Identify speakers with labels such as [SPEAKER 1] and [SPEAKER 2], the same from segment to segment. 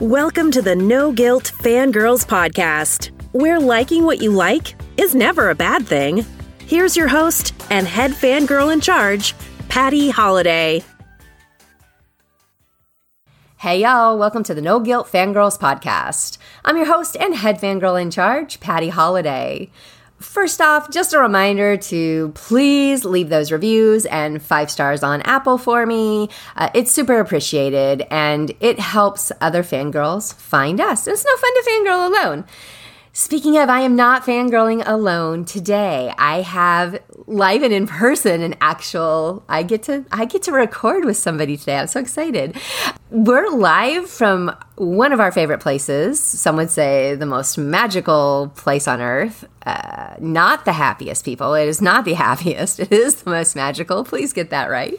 [SPEAKER 1] Welcome to the No Guilt Fangirls Podcast, where liking what you like is never a bad thing. Here's your host and head fangirl in charge, Patty Holiday.
[SPEAKER 2] Hey, y'all, welcome to the No Guilt Fangirls Podcast. I'm your host and head fangirl in charge, Patty Holiday. First off, just a reminder to please leave those reviews and five stars on Apple for me. Uh, it's super appreciated and it helps other fangirls find us. It's no fun to fangirl alone. Speaking of, I am not fangirling alone today. I have live and in person an actual I get to I get to record with somebody today. I'm so excited. We're live from one of our favorite places. Some would say the most magical place on earth. Uh, not the happiest people. It is not the happiest. It is the most magical. Please get that right.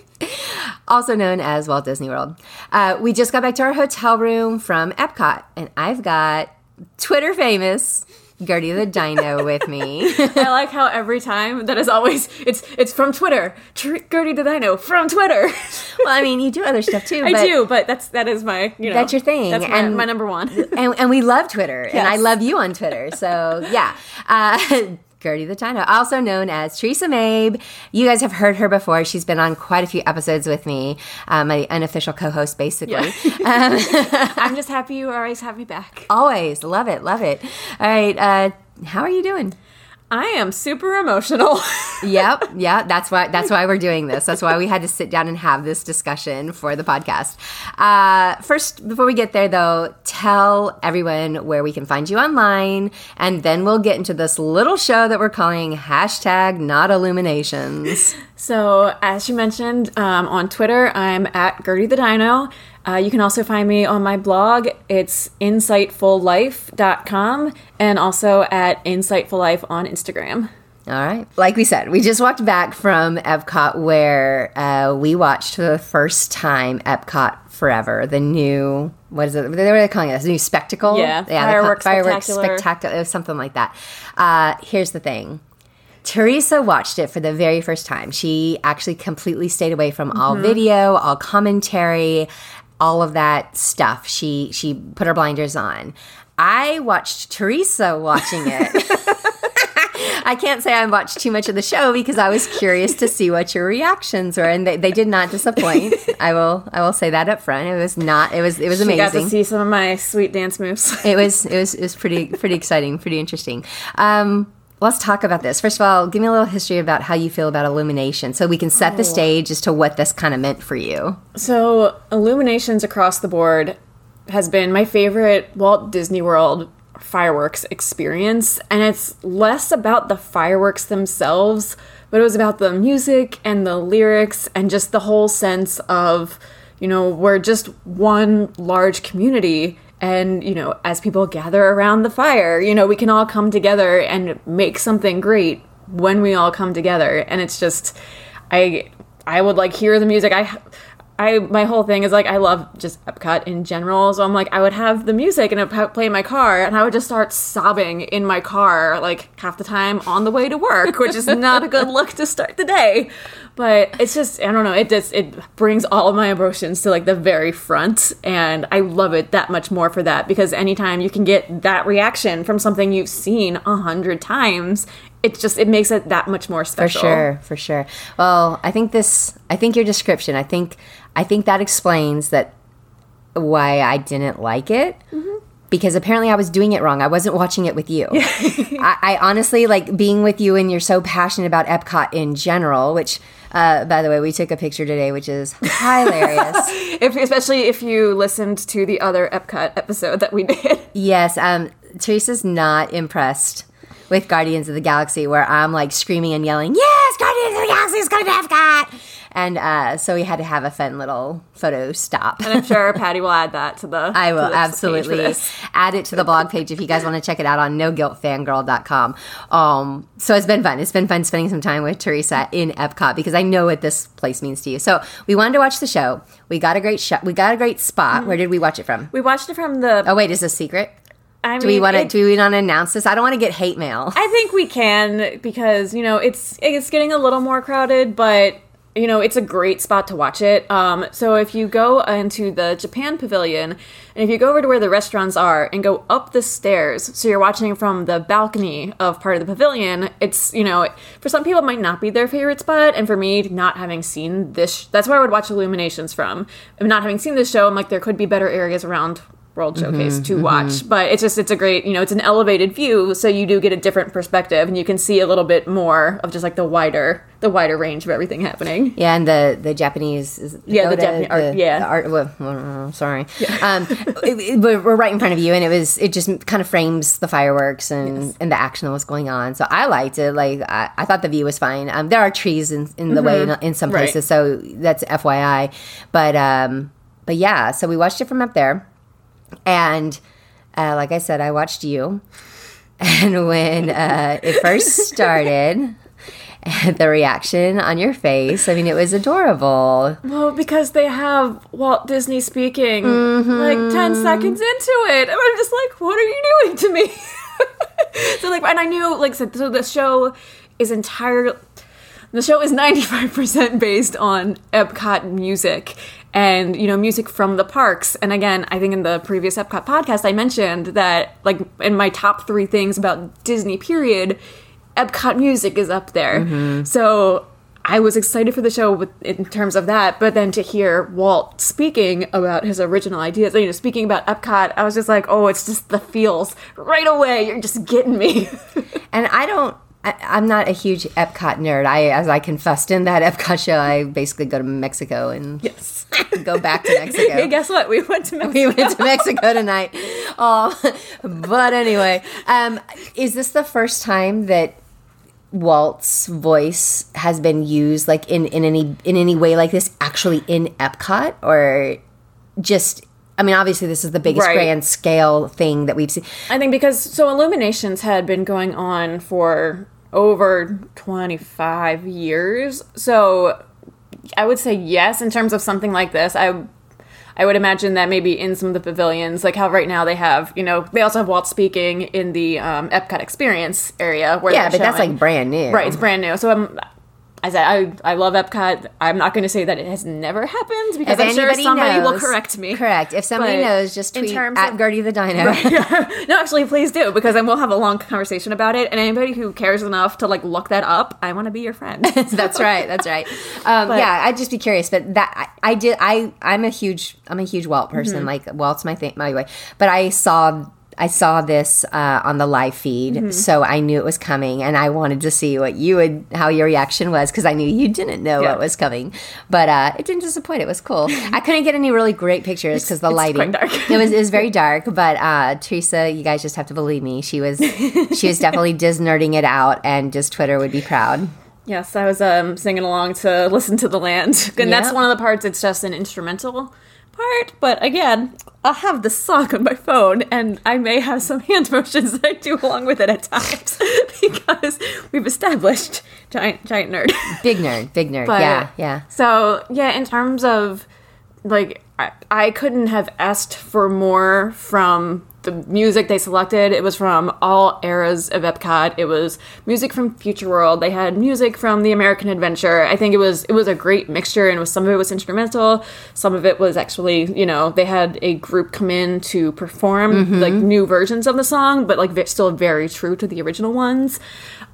[SPEAKER 2] Also known as Walt Disney World. Uh, we just got back to our hotel room from Epcot, and I've got Twitter famous Gertie the Dino with me.
[SPEAKER 3] I like how every time that is always it's it's from Twitter. Tr- Gertie the Dino from Twitter.
[SPEAKER 2] well, I mean, you do other stuff too.
[SPEAKER 3] I do, but that's that is my you know
[SPEAKER 2] that's your thing.
[SPEAKER 3] That's my, and, my number one.
[SPEAKER 2] and, and we love Twitter, yes. and I love you on Twitter. So yeah. Uh, Gertie the Dino, also known as Theresa Mabe. You guys have heard her before. She's been on quite a few episodes with me, um, my unofficial co-host, basically. Yeah.
[SPEAKER 3] um, I'm just happy you always have me back.
[SPEAKER 2] Always love it, love it. All right, uh, how are you doing?
[SPEAKER 3] I am super emotional.
[SPEAKER 2] yep, yeah, that's why that's why we're doing this. That's why we had to sit down and have this discussion for the podcast. Uh, first, before we get there, though, tell everyone where we can find you online, and then we'll get into this little show that we're calling hashtag Not Illuminations.
[SPEAKER 3] So, as you mentioned um, on Twitter, I'm at Gertie the Dino. Uh, you can also find me on my blog. It's insightfullife.com and also at Insightful Life on Instagram.
[SPEAKER 2] All right. Like we said, we just walked back from Epcot where uh, we watched for the first time Epcot Forever, the new, what is it? They were calling it a new spectacle?
[SPEAKER 3] Yeah.
[SPEAKER 2] yeah
[SPEAKER 3] fireworks,
[SPEAKER 2] fireworks spectacular. spectacular. Something like that. Uh, here's the thing Theresa watched it for the very first time. She actually completely stayed away from all mm-hmm. video, all commentary, all of that stuff. She she put her blinders on. I watched Theresa watching it. I can't say I watched too much of the show because I was curious to see what your reactions were, and they, they did not disappoint. I will I will say that up front. It was not. It was it was amazing.
[SPEAKER 3] She got to see some of my sweet dance moves.
[SPEAKER 2] it was it was it was pretty pretty exciting, pretty interesting. Um, let's talk about this. First of all, give me a little history about how you feel about illumination so we can set oh. the stage as to what this kind of meant for you.
[SPEAKER 3] So, illuminations across the board has been my favorite Walt Disney World fireworks experience. And it's less about the fireworks themselves, but it was about the music and the lyrics and just the whole sense of, you know, we're just one large community and you know as people gather around the fire you know we can all come together and make something great when we all come together. And it's just i i would like hear the music. I I my whole thing is like I love just Epcot in general, so I'm like I would have the music and it play in my car, and I would just start sobbing in my car like half the time on the way to work, which is not a good look to start the day. But it's just I don't know, it just it brings all of my emotions to like the very front, and I love it that much more for that because anytime you can get that reaction from something you've seen a hundred times, it just it makes it that much more special.
[SPEAKER 2] For sure, for sure. Well, I think this I think your description, I think I think that explains that why I didn't like it. Mm-hmm. Because apparently I was doing it wrong. I wasn't watching it with you. I, I, honestly like being with you, and you're so passionate about Epcot in general. Which, uh, by the way, we took a picture today, which is hilarious.
[SPEAKER 3] if, especially if you listened to the other Epcot episode that we did.
[SPEAKER 2] Yes, um, Theresa's not impressed with Guardians of the Galaxy, where I'm like screaming and yelling, "Yes, Guardians of the Galaxy is going to Epcot!" And uh, so we had to have a fun little photo stop.
[SPEAKER 3] And I'm sure Patty will add that to the.
[SPEAKER 2] I will absolutely add it to the blog page if you guys want to check it out on noguiltfangirl.com. Um, so it's been fun. It's been fun spending some time with Theresa in Epcot because I know what this place means to you. So we wanted to watch the show. We got a great shot. We got a great spot. Mm-hmm. Where did we watch it from?
[SPEAKER 3] We watched it from the.
[SPEAKER 2] Oh wait, is this secret? I do mean, we want to do we want to announce this? I don't want to get hate mail.
[SPEAKER 3] I think we can because you know it's it's getting a little more crowded, but you know, it's a great spot to watch it. Um, so if you go into the Japan Pavilion, and if you go over to where the restaurants are and go up the stairs, so you're watching from the balcony of part of the pavilion, it's, you know, for some people it might not be their favorite spot, and for me, not having seen this, that's where I would watch Illuminations from. And not having seen this show, I'm like, there could be better areas around World Showcase to watch. But it's just it's a great, you know, it's an elevated view, so you do get a different perspective and you can see a little bit more of just like the wider the wider range of everything happening.
[SPEAKER 2] Yeah, and the the Japanese, is
[SPEAKER 3] Yeah, the Japanese art, yeah.
[SPEAKER 2] the art. Well, well, sorry, um, it- it- we're right in front of you, and it was it just kind of frames the fireworks and and the action that was going on. So I liked it. Like I, I thought the view was fine. Um, there are trees in in the way in, in some
[SPEAKER 3] Mm-hmm. Right.
[SPEAKER 2] places, so that's FYI. But um, but yeah, so we watched it from up there, and uh, like I said, I watched you, and when uh, it first started. The reaction on your face. I mean, it was adorable.
[SPEAKER 3] Well, because they have Walt Disney speaking
[SPEAKER 2] Mm-hmm.
[SPEAKER 3] like 10 seconds into it. And I'm just like, what are you doing to me? so, like, and I knew, like, so, so the show is entirely. The show is 95% based on Epcot music and, you know, music from the parks. And again, I think in the previous Epcot podcast, I mentioned that, like, in my top three things about Disney, period, Epcot music is up there. Mm-hmm. So I was excited for the show with, in terms of that, but then to hear Walt speaking about his original ideas, you know, speaking about Epcot, I was just like, oh, it's just the feels right away. You're just getting me.
[SPEAKER 2] And I don't. I'm not a huge Epcot nerd. I, as I confessed in that Epcot show, I basically go to Mexico and
[SPEAKER 3] yes.
[SPEAKER 2] Go back to Mexico.
[SPEAKER 3] hey, guess what? We went to Mexico.
[SPEAKER 2] we went to Mexico tonight. Oh, but anyway, um, is this the first time that Walt's voice has been used, like in, in any in any way like this, actually in Epcot, or just? I mean, obviously, this is the biggest
[SPEAKER 3] Right.
[SPEAKER 2] grand scale thing that we've seen.
[SPEAKER 3] I think because so Illuminations had been going on for over 25 years. So I would say yes in terms of something like this. I I would imagine that maybe in some of the pavilions, like how right now they have, you know, they also have Walt speaking in the um, Epcot Experience area. Where
[SPEAKER 2] Yeah, but that's like brand new,
[SPEAKER 3] right. It's brand new. So I'm. I said I, I love Epcot. I'm not going to say that it has never happened because I'm sure somebody will correct me.
[SPEAKER 2] Correct. If somebody
[SPEAKER 3] But
[SPEAKER 2] knows, just
[SPEAKER 3] in
[SPEAKER 2] tweet
[SPEAKER 3] terms
[SPEAKER 2] at
[SPEAKER 3] of-
[SPEAKER 2] Gertie the Dino.
[SPEAKER 3] no, actually, please do because then we'll have a long conversation about it. And anybody who cares enough to like look that up, I want to be your friend.
[SPEAKER 2] that's right. That's right. Um,
[SPEAKER 3] But-
[SPEAKER 2] yeah, I'd just be curious. But that I, I did. I I'm a huge I'm a huge Walt person.
[SPEAKER 3] Mm-hmm.
[SPEAKER 2] Like Walt's my thing, my way. But I saw. I saw this uh, on the live feed,
[SPEAKER 3] Mm-hmm.
[SPEAKER 2] so I knew it was coming, and I wanted to see what you would, how your reaction was, because I knew you didn't know
[SPEAKER 3] Yeah.
[SPEAKER 2] what was coming. But uh, it didn't disappoint. It was cool. I couldn't get any really great pictures because the lighting. it was it was very dark. But uh, Theresa, you guys just have to believe me. She was she was definitely just nerding it out, and just Twitter would be proud.
[SPEAKER 3] yes, I was um, singing along to listen to the land, and that's one of the parts. It's just an instrumental part, but again, I'll have the song on my phone, and I may have some hand motions that I do along with it at times because we've established giant giant nerd.
[SPEAKER 2] Big nerd, big nerd.
[SPEAKER 3] But-
[SPEAKER 2] yeah, yeah.
[SPEAKER 3] So yeah, in terms of like, I, I couldn't have asked for more from the music they selected. It was from all eras of Epcot. It was music from Future World. They had music from the American Adventure. I think it was it was a great mixture, and it was some of it was instrumental, some of it was actually you know they had a group come in to perform like new versions of the song, but like ve- still very true to the original ones.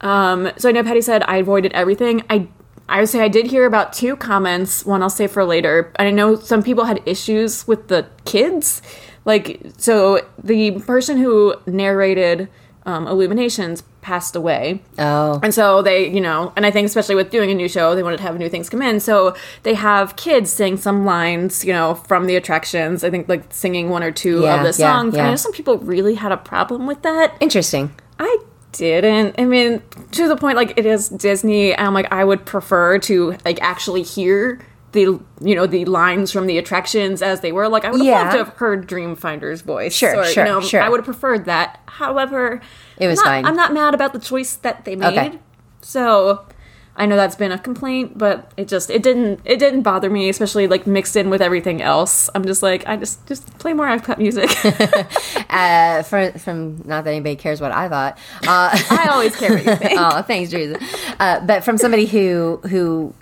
[SPEAKER 3] Um, so I know Patty said I avoided everything. I I would say I did hear about two comments. One I'll say for later. I know some people had issues with the kids. Like, so the person who narrated um, Illuminations passed away.
[SPEAKER 2] Oh,
[SPEAKER 3] And so they, you know, and I think especially with doing a new show, they wanted to have new things come in. So they have kids sing some lines, you know, from the attractions. I think like singing one or two
[SPEAKER 2] Yeah,
[SPEAKER 3] of the
[SPEAKER 2] yeah,
[SPEAKER 3] songs.
[SPEAKER 2] yeah.
[SPEAKER 3] I know some people really had a problem with that.
[SPEAKER 2] interesting.
[SPEAKER 3] I didn't. I mean, to the point like it is Disney. And I'm like, I would prefer to like actually hear the you know the lines from the attractions as they were. Like I would have
[SPEAKER 2] Yeah.
[SPEAKER 3] loved to have heard Dreamfinder's voice.
[SPEAKER 2] Sure,
[SPEAKER 3] or,
[SPEAKER 2] sure,
[SPEAKER 3] you know,
[SPEAKER 2] sure.
[SPEAKER 3] I would have preferred that. However,
[SPEAKER 2] It was
[SPEAKER 3] I'm not,
[SPEAKER 2] fine.
[SPEAKER 3] I'm not mad about the choice that they made.
[SPEAKER 2] Okay.
[SPEAKER 3] So. I know that's been a complaint, but it just it didn't it didn't bother me, especially like mixed in with everything else. I'm just like I just just play more Epcot music.
[SPEAKER 2] Uh, for, from not that anybody cares what I thought. Uh,
[SPEAKER 3] I always care what you think.
[SPEAKER 2] oh, thanks, Theresa. Uh, but from somebody who who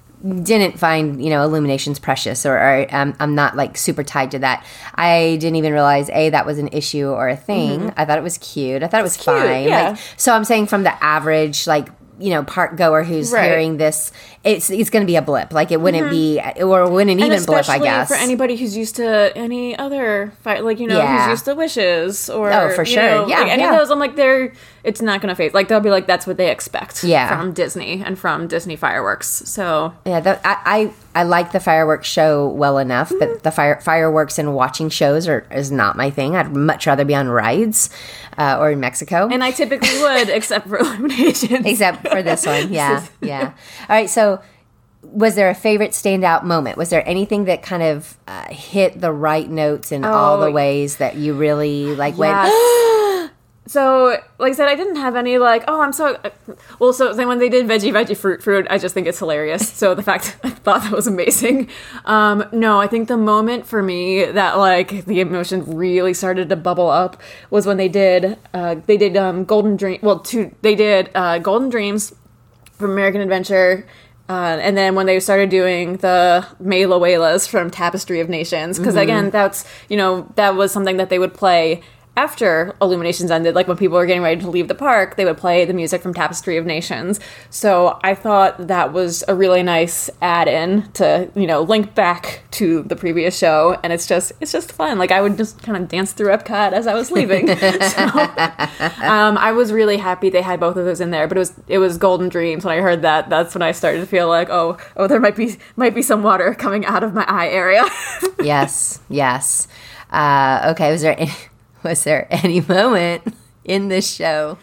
[SPEAKER 2] didn't find you know illuminations precious or, or um, i'm not like super tied to that i didn't even realize a that was an issue or a thing mm-hmm. i thought it was cute i thought it was
[SPEAKER 3] cute,
[SPEAKER 2] fine
[SPEAKER 3] yeah.
[SPEAKER 2] like so i'm saying from the average like you know park goer who's
[SPEAKER 3] Right.
[SPEAKER 2] hearing this it's it's going to be a blip like it wouldn't mm-hmm. be uh, or wouldn't
[SPEAKER 3] And
[SPEAKER 2] even blip i guess
[SPEAKER 3] for anybody who's used to any other fight, like you know,
[SPEAKER 2] Yeah.
[SPEAKER 3] who's used to wishes or
[SPEAKER 2] Oh, for
[SPEAKER 3] you
[SPEAKER 2] sure.
[SPEAKER 3] know,
[SPEAKER 2] Yeah,
[SPEAKER 3] like any
[SPEAKER 2] yeah.
[SPEAKER 3] of those. I'm like, they're it's not gonna fade. Like they'll be like, that's what they expect.
[SPEAKER 2] Yeah.
[SPEAKER 3] from Disney and from Disney fireworks. So
[SPEAKER 2] Yeah, that, I, I I like the fireworks show well enough,
[SPEAKER 3] Mm-hmm.
[SPEAKER 2] but the fire fireworks and watching shows are is not my thing. I'd much rather be on rides uh, or in Mexico.
[SPEAKER 3] and I typically would, except for illuminations.
[SPEAKER 2] except for this one. Yeah, yeah. All right. So, was there a favorite standout moment? Was there anything that kind of uh, hit the right notes in all the
[SPEAKER 3] Oh,
[SPEAKER 2] ways that you really like went?
[SPEAKER 3] So, like I said, I didn't have any like, oh, I'm so well. So then when they did veggie, veggie, fruit, fruit, I just think it's hilarious. So the fact I thought that was amazing. Um, no, I think the moment for me that like the emotion really started to bubble up was when they did uh, they did um, Golden Dream. Well, two they did uh, Golden Dreams from American Adventure. Uh, and then when they started doing the Mela Welas from Tapestry of Nations, because again, that's, you know, that was something that they would play after Illuminations ended. Like when people were getting ready to leave the park, they would play the music from Tapestry of Nations. So I thought that was a really nice add in to, you know, link back to the previous show. And it's just, it's just fun. Like I would just kind of dance through Epcot as I was leaving. so, um, I was really happy they had both of those in there, but it was it was Golden Dreams. When I heard that, that's when I started to feel like, oh, oh, there might be might be some water coming out of my eye area.
[SPEAKER 2] yes, yes. Uh, okay. Was there any, was there any moment in this show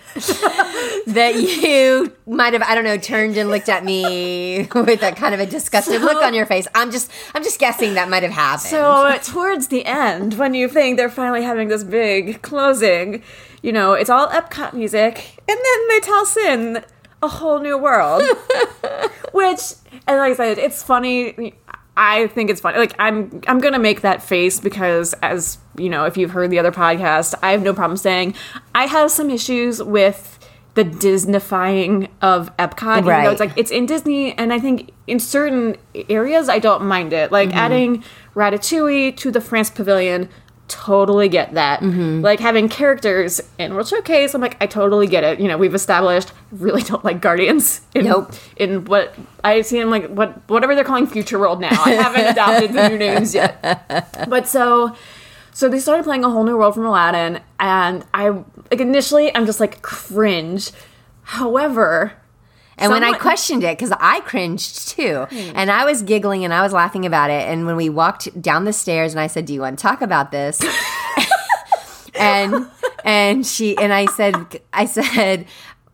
[SPEAKER 2] that you might have I don't know turned and looked at me with a kind of a disgusted look on your face? I'm just I'm just guessing that might have happened.
[SPEAKER 3] so uh, towards the end, when you think they're finally having this big closing, you know, it's all Epcot music, and then they tell sin a whole new world, which, and like I said, it's funny. I think it's funny. Like I'm, I'm gonna make that face because, as you know, if you've heard the other podcast, I have no problem saying I have some issues with the Disneyfying of Epcot. Even though
[SPEAKER 2] Right.
[SPEAKER 3] it's like it's in Disney, and I think in certain areas I don't mind it. Like mm-hmm. adding Ratatouille to the France Pavilion, totally get that. Mm-hmm. Like having characters in World Showcase, I'm like I totally get it. You know, we've established really don't like Guardians. In,
[SPEAKER 2] Nope.
[SPEAKER 3] In what I see, I'm like what whatever they're calling Future World now. I haven't adopted the new names yet. But so. So they started playing a whole new world from Aladdin, and I like initially I'm just like cringe. However,
[SPEAKER 2] And when I questioned it, because I cringed too, hmm. and I was giggling and I was laughing about it. And when we walked down the stairs, and I said, "Do you want to talk about this?" and and she and I said, I said.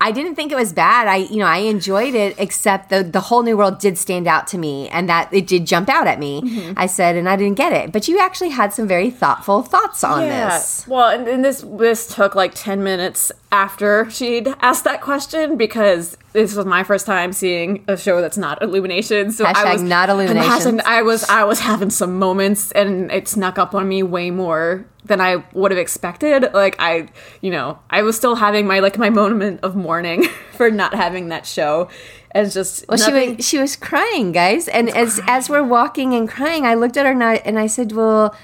[SPEAKER 2] I didn't think it was bad. I, you know, I enjoyed it, except the the whole new world did stand out to me, and that it did jump out at me.
[SPEAKER 3] Mm-hmm.
[SPEAKER 2] I said, and I didn't get it. But you actually had some very thoughtful thoughts on this.
[SPEAKER 3] Well, and, and this this took like ten minutes after she'd asked that question because this was my first time seeing a show that's not Illumination. So I was
[SPEAKER 2] not
[SPEAKER 3] hashtag- I was I was having some moments, and it snuck up on me way more than I would have expected. Like I, you know, I was still having my like my moment of mourning for not having that show. And just
[SPEAKER 2] Well,
[SPEAKER 3] nothing-
[SPEAKER 2] she was she was crying, guys, and as as we're walking and crying, I looked at her and I, and I said, "Well."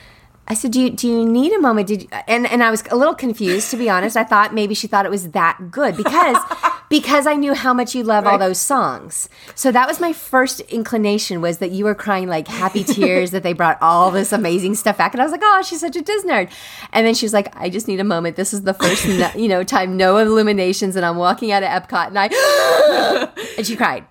[SPEAKER 2] I said, "Do you do you need a moment?" Did you, uh, and and I was a little confused to be honest. I thought maybe she thought it was that good because because I knew how much you love all those songs. So that was my first inclination was that you were crying like happy tears that they brought all this amazing stuff back, and I was like, "Oh, she's such a Disney nerd." And then she was like, "I just need a moment. This is the first no, you know time no illuminations, and I'm walking out of Epcot, and I and she cried."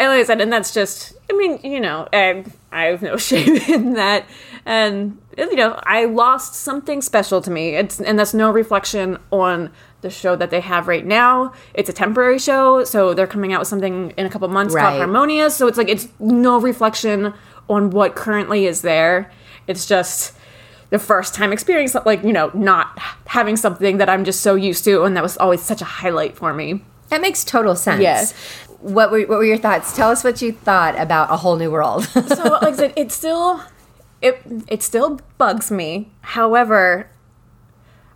[SPEAKER 3] And like I said, and that's just, I mean, you know, I, I have no shame in that. And, you know, I lost something special to me. It's, and that's no reflection on the show that they have right now. It's a temporary show, so they're coming out with something in a couple months
[SPEAKER 2] Right.
[SPEAKER 3] called Harmonious. So it's like, it's no reflection on what currently is there. It's just the first time experience, like, you know, not having something that I'm just so used to, and that was always such a highlight for me.
[SPEAKER 2] That makes total sense.
[SPEAKER 3] Yes.
[SPEAKER 2] What were what were your thoughts? Tell us what you thought about a whole new world.
[SPEAKER 3] so like I said, it still it it still bugs me. However,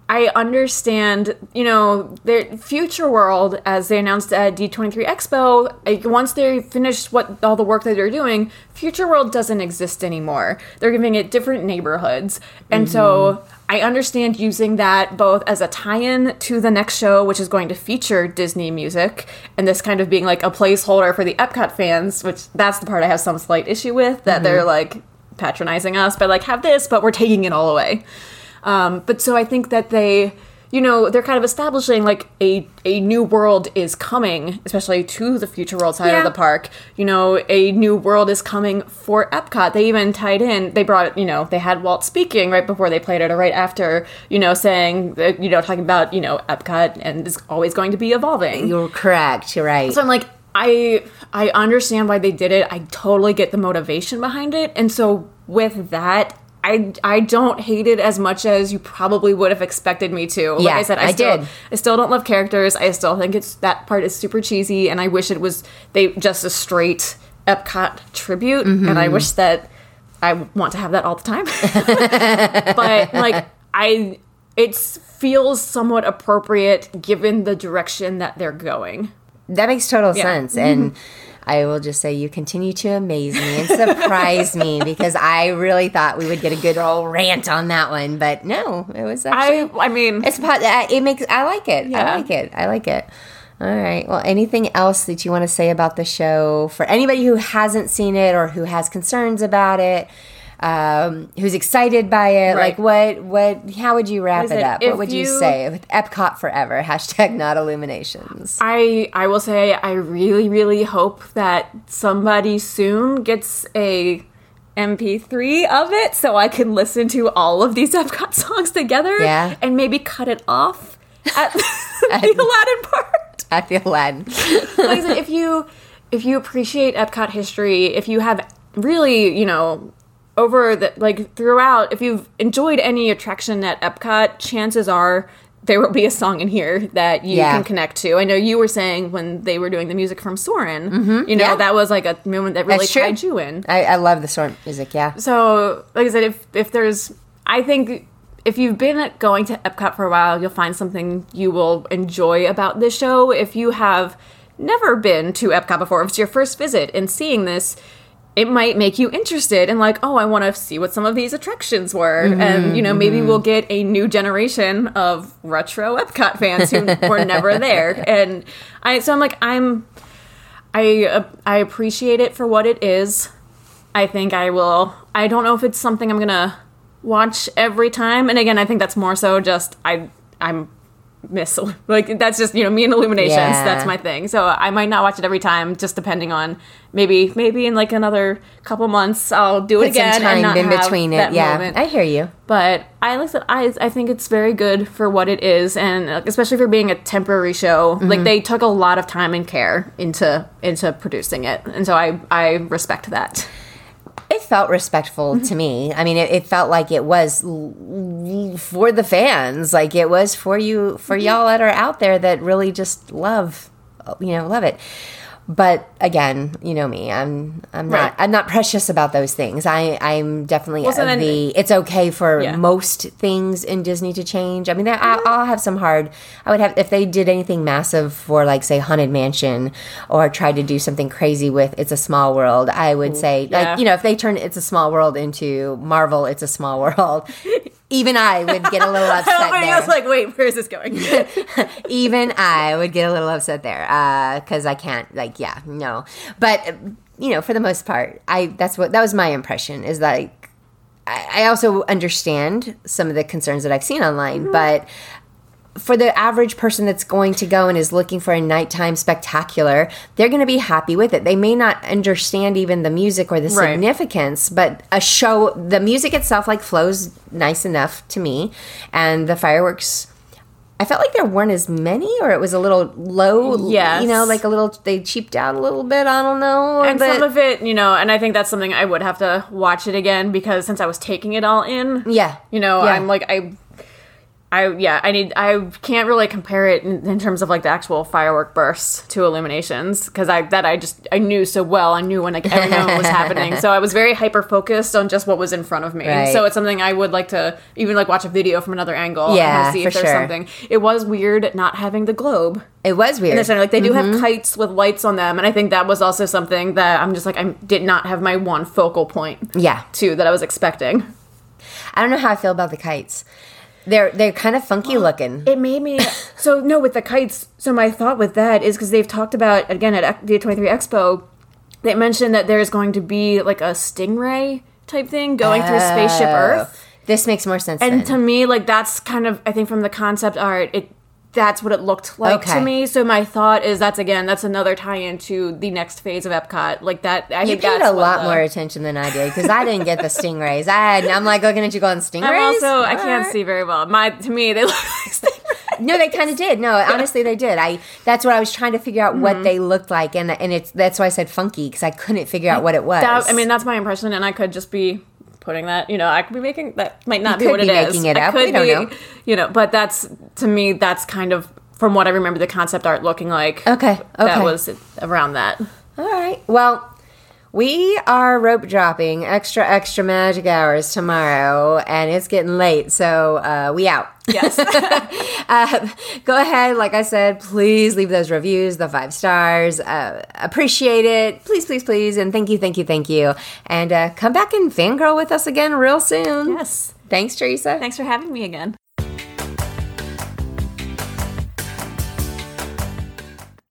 [SPEAKER 3] I understand, you know, their future world as they announced at D23 Expo, like, once they finished what all the work that they're doing, future world doesn't exist anymore. They're giving it different neighborhoods. And so mm-hmm. I understand using that both as a tie-in to the next show which is going to feature Disney music and this kind of being like a placeholder for the Epcot fans, which that's the part I have some slight issue with that mm-hmm. they're like patronizing us by like have this but we're taking it all away. Um, but so I think that they, you know, they're kind of establishing like a a new world is coming, especially to the future world side
[SPEAKER 2] Yeah.
[SPEAKER 3] of the park. You know, a new world is coming for Epcot. They even tied in. They brought, you know, they had Walt speaking right before they played it, or right after, you know, saying, you know, talking about, you know, Epcot and it's always going to be evolving.
[SPEAKER 2] You're correct. You're right.
[SPEAKER 3] So I'm like, I I understand why they did it. I totally get the motivation behind it. And so with that, I I don't hate it as much as you probably would have expected me to. Like
[SPEAKER 2] Yeah,
[SPEAKER 3] I said, I,
[SPEAKER 2] I
[SPEAKER 3] still
[SPEAKER 2] did.
[SPEAKER 3] I still don't love characters. I still think it's that part is super cheesy and I wish it was they just a straight Epcot tribute and
[SPEAKER 2] Mm-hmm.
[SPEAKER 3] I wish that I want to have that all the time. but like I it feels somewhat appropriate given the direction that they're going.
[SPEAKER 2] That makes total
[SPEAKER 3] Yeah.
[SPEAKER 2] sense. And I will just say you continue to amaze me and surprise me because I really thought we would get a good old rant on that one, but no, it was actually.
[SPEAKER 3] I I mean
[SPEAKER 2] it's uh, it makes I like it.
[SPEAKER 3] Yeah.
[SPEAKER 2] I like it. I like it. All right. Well, anything else that you want to say about the show for anybody who hasn't seen it or who has concerns about it? Um, who's excited by it?
[SPEAKER 3] Right.
[SPEAKER 2] Like, what, what, how would you wrap it
[SPEAKER 3] it-
[SPEAKER 2] up?
[SPEAKER 3] if
[SPEAKER 2] What would you,
[SPEAKER 3] you-
[SPEAKER 2] say with Epcot forever? Hashtag not illuminations.
[SPEAKER 3] I I will say I really really hope that somebody soon gets a MP3 of it so I can listen to all of these Epcot songs together
[SPEAKER 2] Yeah.
[SPEAKER 3] and maybe cut it off at the Aladdin part.
[SPEAKER 2] At the Aladdin.
[SPEAKER 3] like I said, if you if you appreciate Epcot history, if you have really, you know, over the like throughout, if you've enjoyed any attraction at Epcot, chances are there will be a song in here that you
[SPEAKER 2] Yeah.
[SPEAKER 3] can connect to. I know you were saying when they were doing the music from Soarin', mm-hmm. you know,
[SPEAKER 2] yeah.
[SPEAKER 3] that was like a moment that really tied you in.
[SPEAKER 2] I, I love the storm music. Yeah.
[SPEAKER 3] So, like I said, if if there's, I think if you've been going to Epcot for a while, you'll find something you will enjoy about this show. If you have never been to Epcot before, if it's your first visit and seeing this, it might make you interested in like, oh, I want to see what some of these attractions were, and you know, maybe we'll get a new generation of retro Epcot fans who were never there. And I, so I'm like, I'm. I uh, I appreciate it for what it is. I think I will. I don't know if it's something I'm gonna watch every time. And again, I think that's more so just I I'm miss like that's just you know me and Illuminations.
[SPEAKER 2] Yeah.
[SPEAKER 3] That's my thing. So I might not watch it every time, just depending on maybe maybe in like another couple months I'll do it
[SPEAKER 2] Put
[SPEAKER 3] again and not
[SPEAKER 2] in
[SPEAKER 3] have
[SPEAKER 2] between it. Yeah.
[SPEAKER 3] moment.
[SPEAKER 2] I hear you.
[SPEAKER 3] But I like that. I I think it's very good for what it is, and especially for being a temporary show.
[SPEAKER 2] Mm-hmm.
[SPEAKER 3] Like they took a lot of time and care into into producing it, and so I I respect that.
[SPEAKER 2] It felt respectful
[SPEAKER 3] Mm-hmm.
[SPEAKER 2] to me. I mean, it, it felt like it was l- for the fans, like it was for you, for
[SPEAKER 3] Mm-hmm.
[SPEAKER 2] y'all that are out there that really just love, you know, love it. But again, you know me. I'm I'm not I'm not precious about those things. I I'm definitely
[SPEAKER 3] so then-
[SPEAKER 2] the. It's okay for
[SPEAKER 3] Yeah.
[SPEAKER 2] most things in Disney to change. I mean, I, I'll have some hard. I would have if they did anything massive for like say Haunted Mansion or tried to do something crazy with It's a Small World. I would say
[SPEAKER 3] yeah.
[SPEAKER 2] like you know if they turn It's a Small World into Marvel It's a Small World. Even I would get a little upset
[SPEAKER 3] Everybody
[SPEAKER 2] there.
[SPEAKER 3] else like, wait, where is this going?
[SPEAKER 2] even I would get a little upset there because I can't like yeah no. But uh, you know for the most part I that's what that was my impression is like I, I also understand some of the concerns that I've seen online but for the average person that's going to go and is looking for a nighttime spectacular, they're going to be happy with it. They may not understand even the music or the
[SPEAKER 3] Right.
[SPEAKER 2] significance, but a show, the music itself like flows nice enough to me, and the fireworks. I felt like there weren't as many, or it was a little low.
[SPEAKER 3] Yes.
[SPEAKER 2] you know, like a little. They cheaped out a little bit. I don't know.
[SPEAKER 3] and
[SPEAKER 2] but-
[SPEAKER 3] some of it, you know, and I think that's something I would have to watch it again because since I was taking it all in,
[SPEAKER 2] yeah,
[SPEAKER 3] you know,
[SPEAKER 2] Yeah.
[SPEAKER 3] I'm like I I yeah, I need I can't really compare it in, in terms of like the actual firework bursts to illuminations because I that I just I knew so well. I knew when like everything was happening, so I was very hyper focused on just what was in front of me.
[SPEAKER 2] Right.
[SPEAKER 3] So it's something I would like to even like watch a video from another angle. and
[SPEAKER 2] Yeah,
[SPEAKER 3] kinda see if
[SPEAKER 2] for
[SPEAKER 3] there's
[SPEAKER 2] sure.
[SPEAKER 3] something. It was weird not having the globe
[SPEAKER 2] It was weird.
[SPEAKER 3] in the center. Like they do
[SPEAKER 2] Mm-hmm.
[SPEAKER 3] have kites with lights on them, and I think that was also something that I'm just like I did not have my one focal point.
[SPEAKER 2] Yeah.
[SPEAKER 3] too that I was expecting.
[SPEAKER 2] I don't know how I feel about the kites. They're they're kind of funky looking.
[SPEAKER 3] It made me so no with the kites. So my thought with that is because they've talked about again at D23 Expo, they mentioned that there's going to be like a stingray type thing going through spaceship oh. Earth,
[SPEAKER 2] This makes more sense.
[SPEAKER 3] and
[SPEAKER 2] then.
[SPEAKER 3] to me like that's kind of I think from the concept art it. That's what it looked like
[SPEAKER 2] Okay.
[SPEAKER 3] to me. So my thought is that's again that's another tie-in to the next phase of Epcot. Like that, I
[SPEAKER 2] you
[SPEAKER 3] think
[SPEAKER 2] paid a lot
[SPEAKER 3] the-
[SPEAKER 2] more attention than I did because I didn't get the stingrays. I had, I'm like looking at you going stingrays.
[SPEAKER 3] I'm also I can't see very well. My to me they look like stingrays.
[SPEAKER 2] No, they kind of did. No, honestly, they did. I that's what I was trying to figure out
[SPEAKER 3] Mm-hmm.
[SPEAKER 2] what they looked like, and and it's that's why I said funky because I couldn't figure out what it was.
[SPEAKER 3] That, I mean, that's my impression, and I could just be putting that. You know, I could be making that might not
[SPEAKER 2] You
[SPEAKER 3] be what
[SPEAKER 2] could
[SPEAKER 3] it
[SPEAKER 2] be
[SPEAKER 3] is.
[SPEAKER 2] making it
[SPEAKER 3] I
[SPEAKER 2] up.
[SPEAKER 3] could
[SPEAKER 2] We don't
[SPEAKER 3] be,
[SPEAKER 2] know.
[SPEAKER 3] You know, but that's to me. That's kind of from what I remember the concept art looking like.
[SPEAKER 2] Okay, okay.
[SPEAKER 3] that was around that.
[SPEAKER 2] All right. Well, we are rope dropping extra extra magic hours tomorrow, and it's getting late, so uh, we out.
[SPEAKER 3] Yes.
[SPEAKER 2] Uh, go ahead, like I said, please leave those reviews, the five stars. Uh, appreciate it. Please, please, please. And thank you, thank you, thank you. And uh, come back and fangirl with us again real soon.
[SPEAKER 3] yes.
[SPEAKER 2] Thanks, Theresa.
[SPEAKER 3] Thanks for having me again.